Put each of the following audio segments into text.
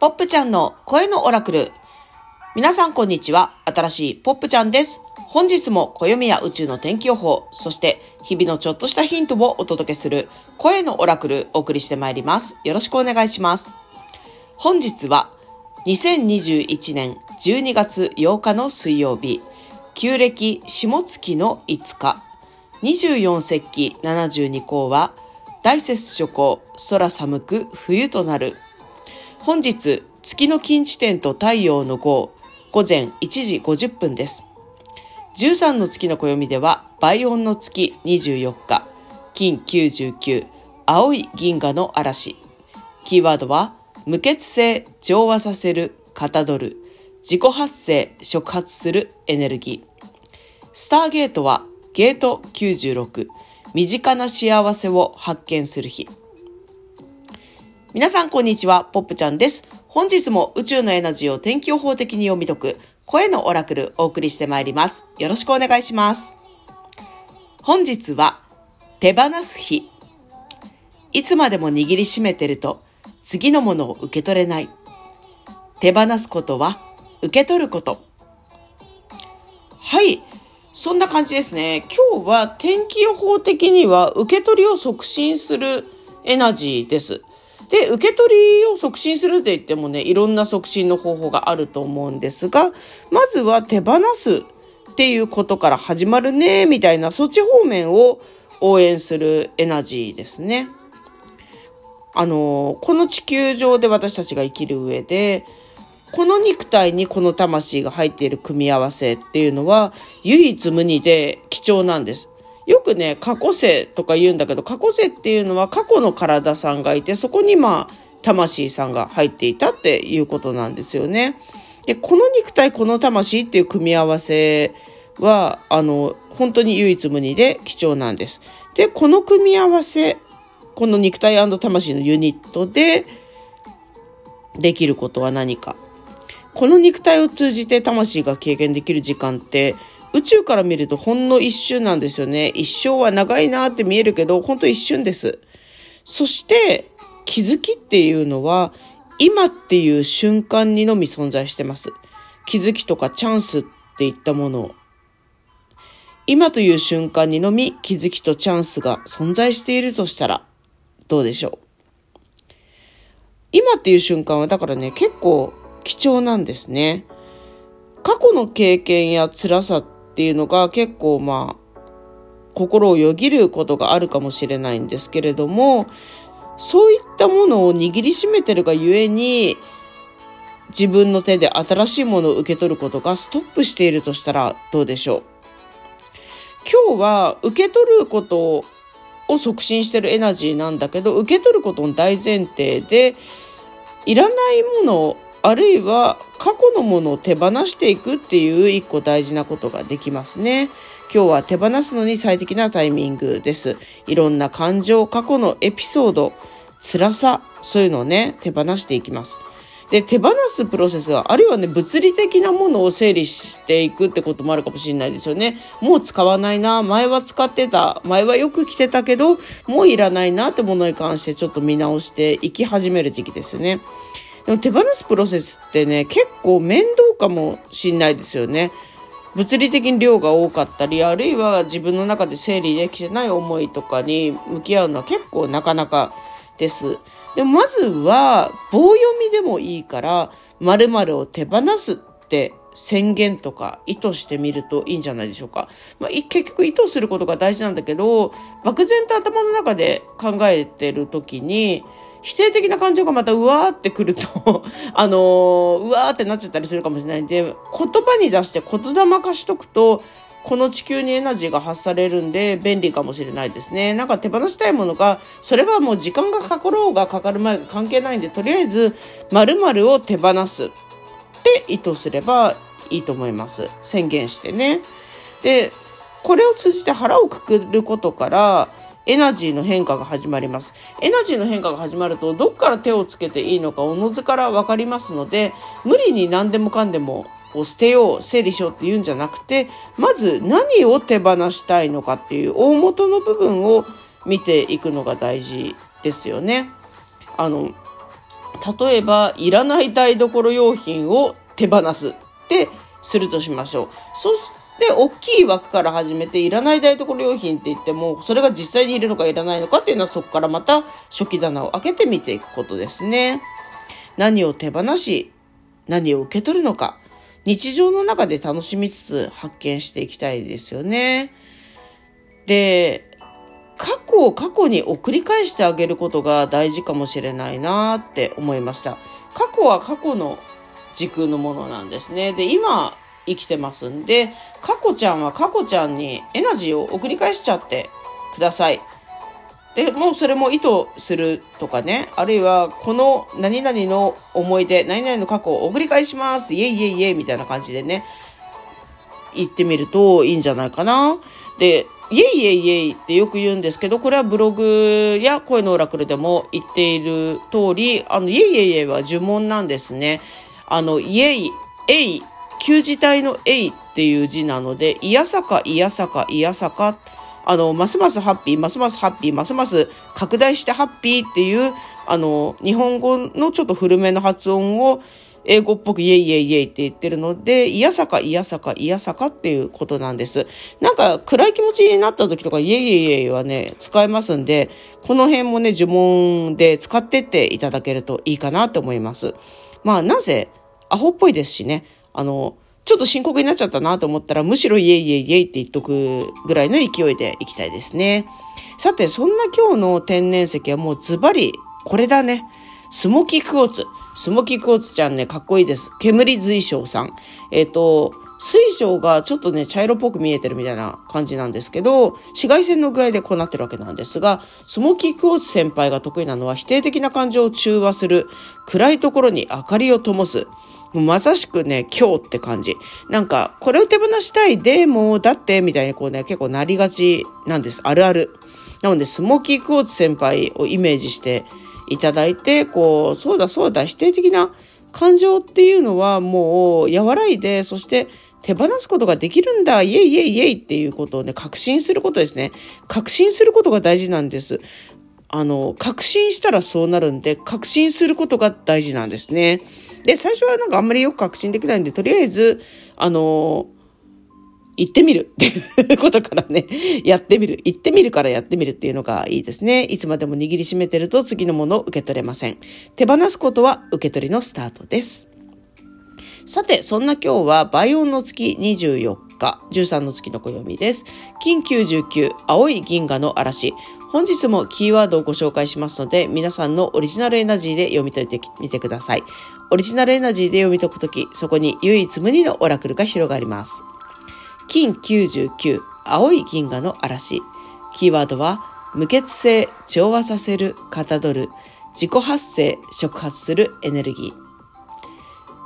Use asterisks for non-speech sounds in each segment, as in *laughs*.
ポップちゃんの声のオラクル。皆さんこんにちは。新しいポップちゃんです。本日も暦や宇宙の天気予報、そして日々のちょっとしたヒントをお届けする声のオラクルお送りしてまいります。よろしくお願いします。本日は2021年12月8日の水曜日、旧暦下月の5日、24節気72項は大雪諸行、空寒く冬となる本日、月の近地点と太陽の号、午前1時50分です。13の月の暦では、倍音の月24日、金99、青い銀河の嵐。キーワードは、無血性、調和させる、かたどる、自己発生、触発するエネルギー。スターゲートは、ゲート96、身近な幸せを発見する日。皆さんこんにちは、ポップちゃんです。本日も宇宙のエナジーを天気予報的に読み解く声のオラクルお送りしてまいります。よろしくお願いします。本日は手放す日。いつまでも握りしめてると次のものを受け取れない。手放すことは受け取ること。はい。そんな感じですね。今日は天気予報的には受け取りを促進するエナジーです。で、受け取りを促進するって言ってもね、いろんな促進の方法があると思うんですが、まずは手放すっていうことから始まるね、みたいな、そっち方面を応援するエナジーですね。あの、この地球上で私たちが生きる上で、この肉体にこの魂が入っている組み合わせっていうのは唯一無二で貴重なんです。よくね、過去世とか言うんだけど、過去世っていうのは過去の体さんがいて、そこにまあ、魂さんが入っていたっていうことなんですよね。で、この肉体、この魂っていう組み合わせは、あの、本当に唯一無二で貴重なんです。で、この組み合わせ、この肉体魂のユニットでできることは何か。この肉体を通じて魂が経験できる時間って宇宙から見るとほんの一瞬なんですよね。一生は長いなって見えるけど、ほんと一瞬です。そして、気づきっていうのは、今っていう瞬間にのみ存在してます。気づきとかチャンスっていったものを今という瞬間にのみ気づきとチャンスが存在しているとしたら、どうでしょう？今っていう瞬間はだからね、結構貴重なんですね。過去の経験や辛さっっていうのが結構まあ心をよぎることがあるかもしれないんですけれどもそういったものを握りしめてるがゆえに自分の手で新しいものを受け取ることがストップしているとしたらどうでしょう？今日は受け取ることを促進してるエナジーなんだけど受け取ることの大前提でいらないものあるいは過去のものを手放していくっていう一個大事なことができますね。今日は手放すのに最適なタイミングです。いろんな感情、過去のエピソード、辛さ、そういうのをね、手放していきます。で、手放すプロセスは、あるいはね、物理的なものを整理していくってこともあるかもしれないですよね。もう使わないな、前は使ってた、前はよく着てたけど、もういらないなってものに関してちょっと見直していき始める時期ですね。でも手放すプロセスってね、結構面倒かもしんないですよね。物理的に量が多かったり、あるいは自分の中で整理できてない思いとかに向き合うのは結構なかなかです。でもまずは棒読みでもいいから、〇〇を手放すって宣言とか意図してみるといいんじゃないでしょうか。まあ、結局意図することが大事なんだけど、漠然と頭の中で考えてる時に、否定的な感情がまたうわーってくると *laughs* あのー、うわーってなっちゃったりするかもしれないんで、言葉に出して言霊化しとくと、この地球にエナジーが発されるんで便利かもしれないですね。なんか手放したいものが、それはもう時間がかかろうがかかる前が関係ないんで、とりあえず〇〇を手放すって意図すればいいと思います。宣言してね。で、これを通じて腹をくくることから、エナジーの変化が始まります。エナジーの変化が始まると、どっから手をつけていいのかおのずから分かりますので、無理に何でもかんでもを捨てよう、整理しようって言うんじゃなくて、まず何を手放したいのかっていう大元の部分を見ていくのが大事ですよね。あの、例えば、いらない台所用品を手放すってするとしましょう。そして、大きい枠から始めて、いらない台所用品って言っても、それが実際にいるのかいらないのかっていうのは、そこからまた初期棚を開けてみていくことですね。何を手放し、何を受け取るのか。日常の中で楽しみつつ発見していきたいですよね。で、過去を過去に送り返してあげることが大事かもしれないなって思いました。過去は過去の時空のものなんですね。で、今生きてますんで、過去ちゃんは過去ちゃんにエナジーを送り返しちゃってください。で、もうそれも意図するとかね、あるいはこの何々の思い出、何々の過去を送り返します、イエイイエイイエイみたいな感じでね、言ってみるといいんじゃないかな。で、イエイイエイイエイってよく言うんですけど、これはブログや声のオラクルでも言っている通り、あの、イエイイエイイエイは呪文なんですね。あの、イエイ、エイ、旧字体のエイっていう字なので、いやさか、いやさか、いやさか、あの、ますますハッピー、ますますハッピー、ますます拡大してハッピーっていう、あの、日本語のちょっと古めの発音を、英語っぽくイエイイエイイエイって言ってるので、いやさか、いやさか、いやさかっていうことなんです。なんか暗い気持ちになった時とか、イエイイエイイエイはね、使えますんで、この辺もね、呪文で使ってっていただけるといいかなと思います。まあ、なぜ、アホっぽいですしね、あの、ちょっと深刻になっちゃったなと思ったら、むしろイエイイエイエイって言っとくぐらいの勢いでいきたいですね。さて、そんな今日の天然石はもうズバリ、これだね。スモキクオツ。スモキクオツちゃんね、かっこいいです。煙水晶さん。えっ、ー、と、水晶がちょっとね、茶色っぽく見えてるみたいな感じなんですけど、紫外線の具合でこうなってるわけなんですが、スモキクオツ先輩が得意なのは否定的な感情を中和する、暗いところに明かりを灯す。まさしくね、今日って感じ。なんか、これを手放したい、でも、だって、みたいにこうね、結構なりがちなんです。あるある。なので、スモーキークォーツ先輩をイメージしていただいて、こう、そうだそうだ、否定的な感情っていうのはもう和らいで、そして手放すことができるんだ、イエイイエイイエイっていうことをね、確信することですね。確信することが大事なんです。あの、確信したらそうなるんで、確信することが大事なんですね。で、最初はなんかあんまりよく確信できないんで、とりあえず、あの、行ってみるっていうことからね、やってみる。行ってみるからやってみるっていうのがいいですね。いつまでも握りしめてると次のものを受け取れません。手放すことは受け取りのスタートです。さて、そんな今日は倍音の月24日、13の月の暦です。金99、青い銀河の嵐。本日もキーワードをご紹介しますので、皆さんのオリジナルエナジーで読み解いてみてください。オリジナルエナジーで読み解くとき、そこに唯一無二のオラクルが広がります。金99青い銀河の嵐。キーワードは、無血性、調和させる、かたどる、自己発生、触発するエネルギー。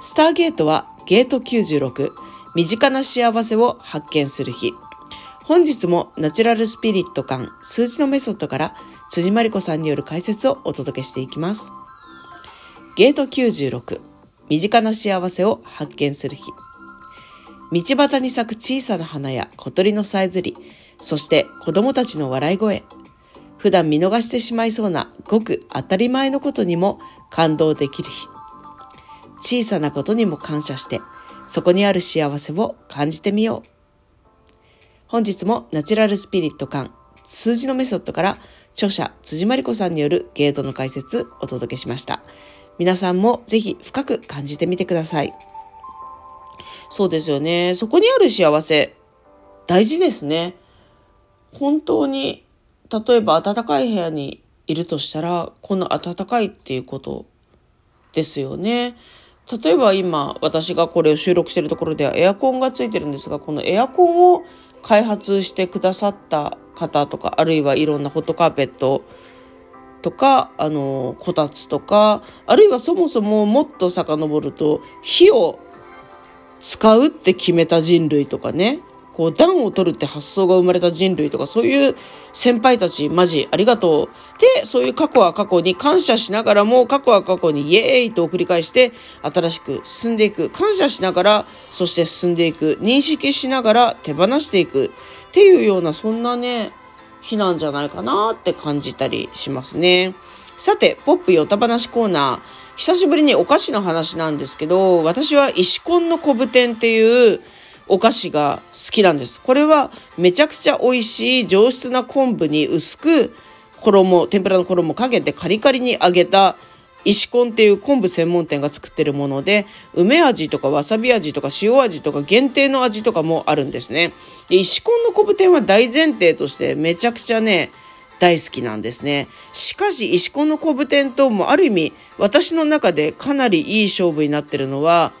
スターゲートはゲート96、身近な幸せを発見する日。本日もナチュラルスピリット感数字のメソッドから辻まりこさんによる解説をお届けしていきます。ゲート96、身近な幸せを発見する日。道端に咲く小さな花や小鳥のさえずり、そして子供たちの笑い声。普段見逃してしまいそうなごく当たり前のことにも感動できる日。小さなことにも感謝して、そこにある幸せを感じてみよう。本日もナチュラルスピリット感、数字のメソッドから著者辻まりこさんによるゲートの解説お届けしました。皆さんもぜひ深く感じてみてください。そうですよね。そこにある幸せ、大事ですね。本当に、例えば暖かい部屋にいるとしたら、この暖かいっていうことですよね。例えば今、私がこれを収録しているところではエアコンがついてるんですが、このエアコンを開発してくださった方とか、あるいはいろんなホットカーペットとか、あの、こたつとか、あるいはそもそももっと遡ると、火を使うって決めた人類とかね、こう暖を取るって発想が生まれた人類とかそういう先輩たちマジありがとう。で、そういう過去は過去に感謝しながらも過去は過去にイエーイと繰り返して新しく進んでいく。感謝しながらそして進んでいく。認識しながら手放していく。っていうようなそんなね、日なんじゃないかなって感じたりしますね。さて、ポップヨタ話コーナー。久しぶりにお菓子の話なんですけど、私は石コンの昆布天っていうお菓子が好きなんです。これはめちゃくちゃ美味しい上質な昆布に薄く衣、天ぷらの衣をかけてカリカリに揚げた石コンっていう昆布専門店が作ってるもので、梅味とかわさび味とか塩味とか限定の味とかもあるんですね。で石コンの昆布店は大前提としてめちゃくちゃね、大好きなんですね。しかし、石コンの昆布店ともある意味、私の中でかなりいい勝負になってるのは、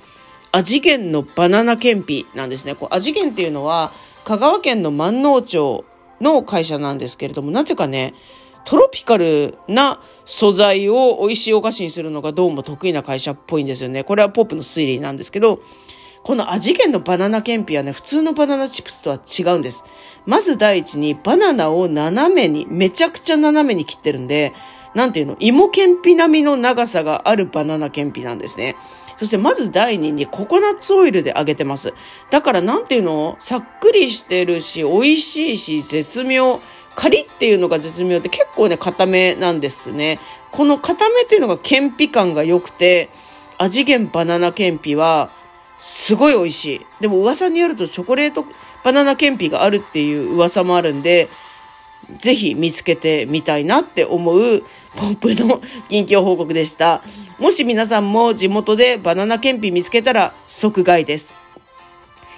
味源のバナナケンピなんですね。こう味源っていうのは、香川県の万能町の会社なんですけれども、なぜかね、トロピカルな素材を美味しいお菓子にするのがどうも得意な会社っぽいんですよね。これはポップの推理なんですけど、この味源のバナナケンピはね、普通のバナナチップスとは違うんです。まず第一にバナナを斜めに、めちゃくちゃ斜めに切ってるんで、なんていうの、芋けんぴ並みの長さがあるバナナけんぴなんですね。そしてまず第二にココナッツオイルで揚げてます。だからなんていうの？さっくりしてるし、美味しいし、絶妙。カリっていうのが絶妙で結構ね、固めなんですね。この固めっていうのがけんぴ感が良くて、味源バナナけんぴは、すごい美味しい。でも噂によるとチョコレートバナナけんぴがあるっていう噂もあるんで、ぜひ見つけてみたいなって思うポップの近況報告でした。もし皆さんも地元でバナナ検品見つけたら即買いです。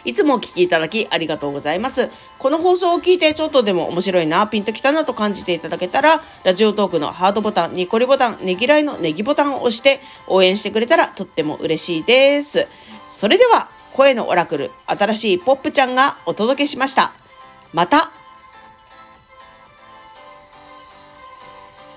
いつもお聞きいただきありがとうございます。この放送を聞いてちょっとでも面白いな、ピンときたなと感じていただけたら、ラジオトークのハートボタン、ニコリボタン、ねぎらいのネギボタンを押して応援してくれたらとっても嬉しいです。それでは、声のオラクル、新しいポップちゃんがお届けしました。また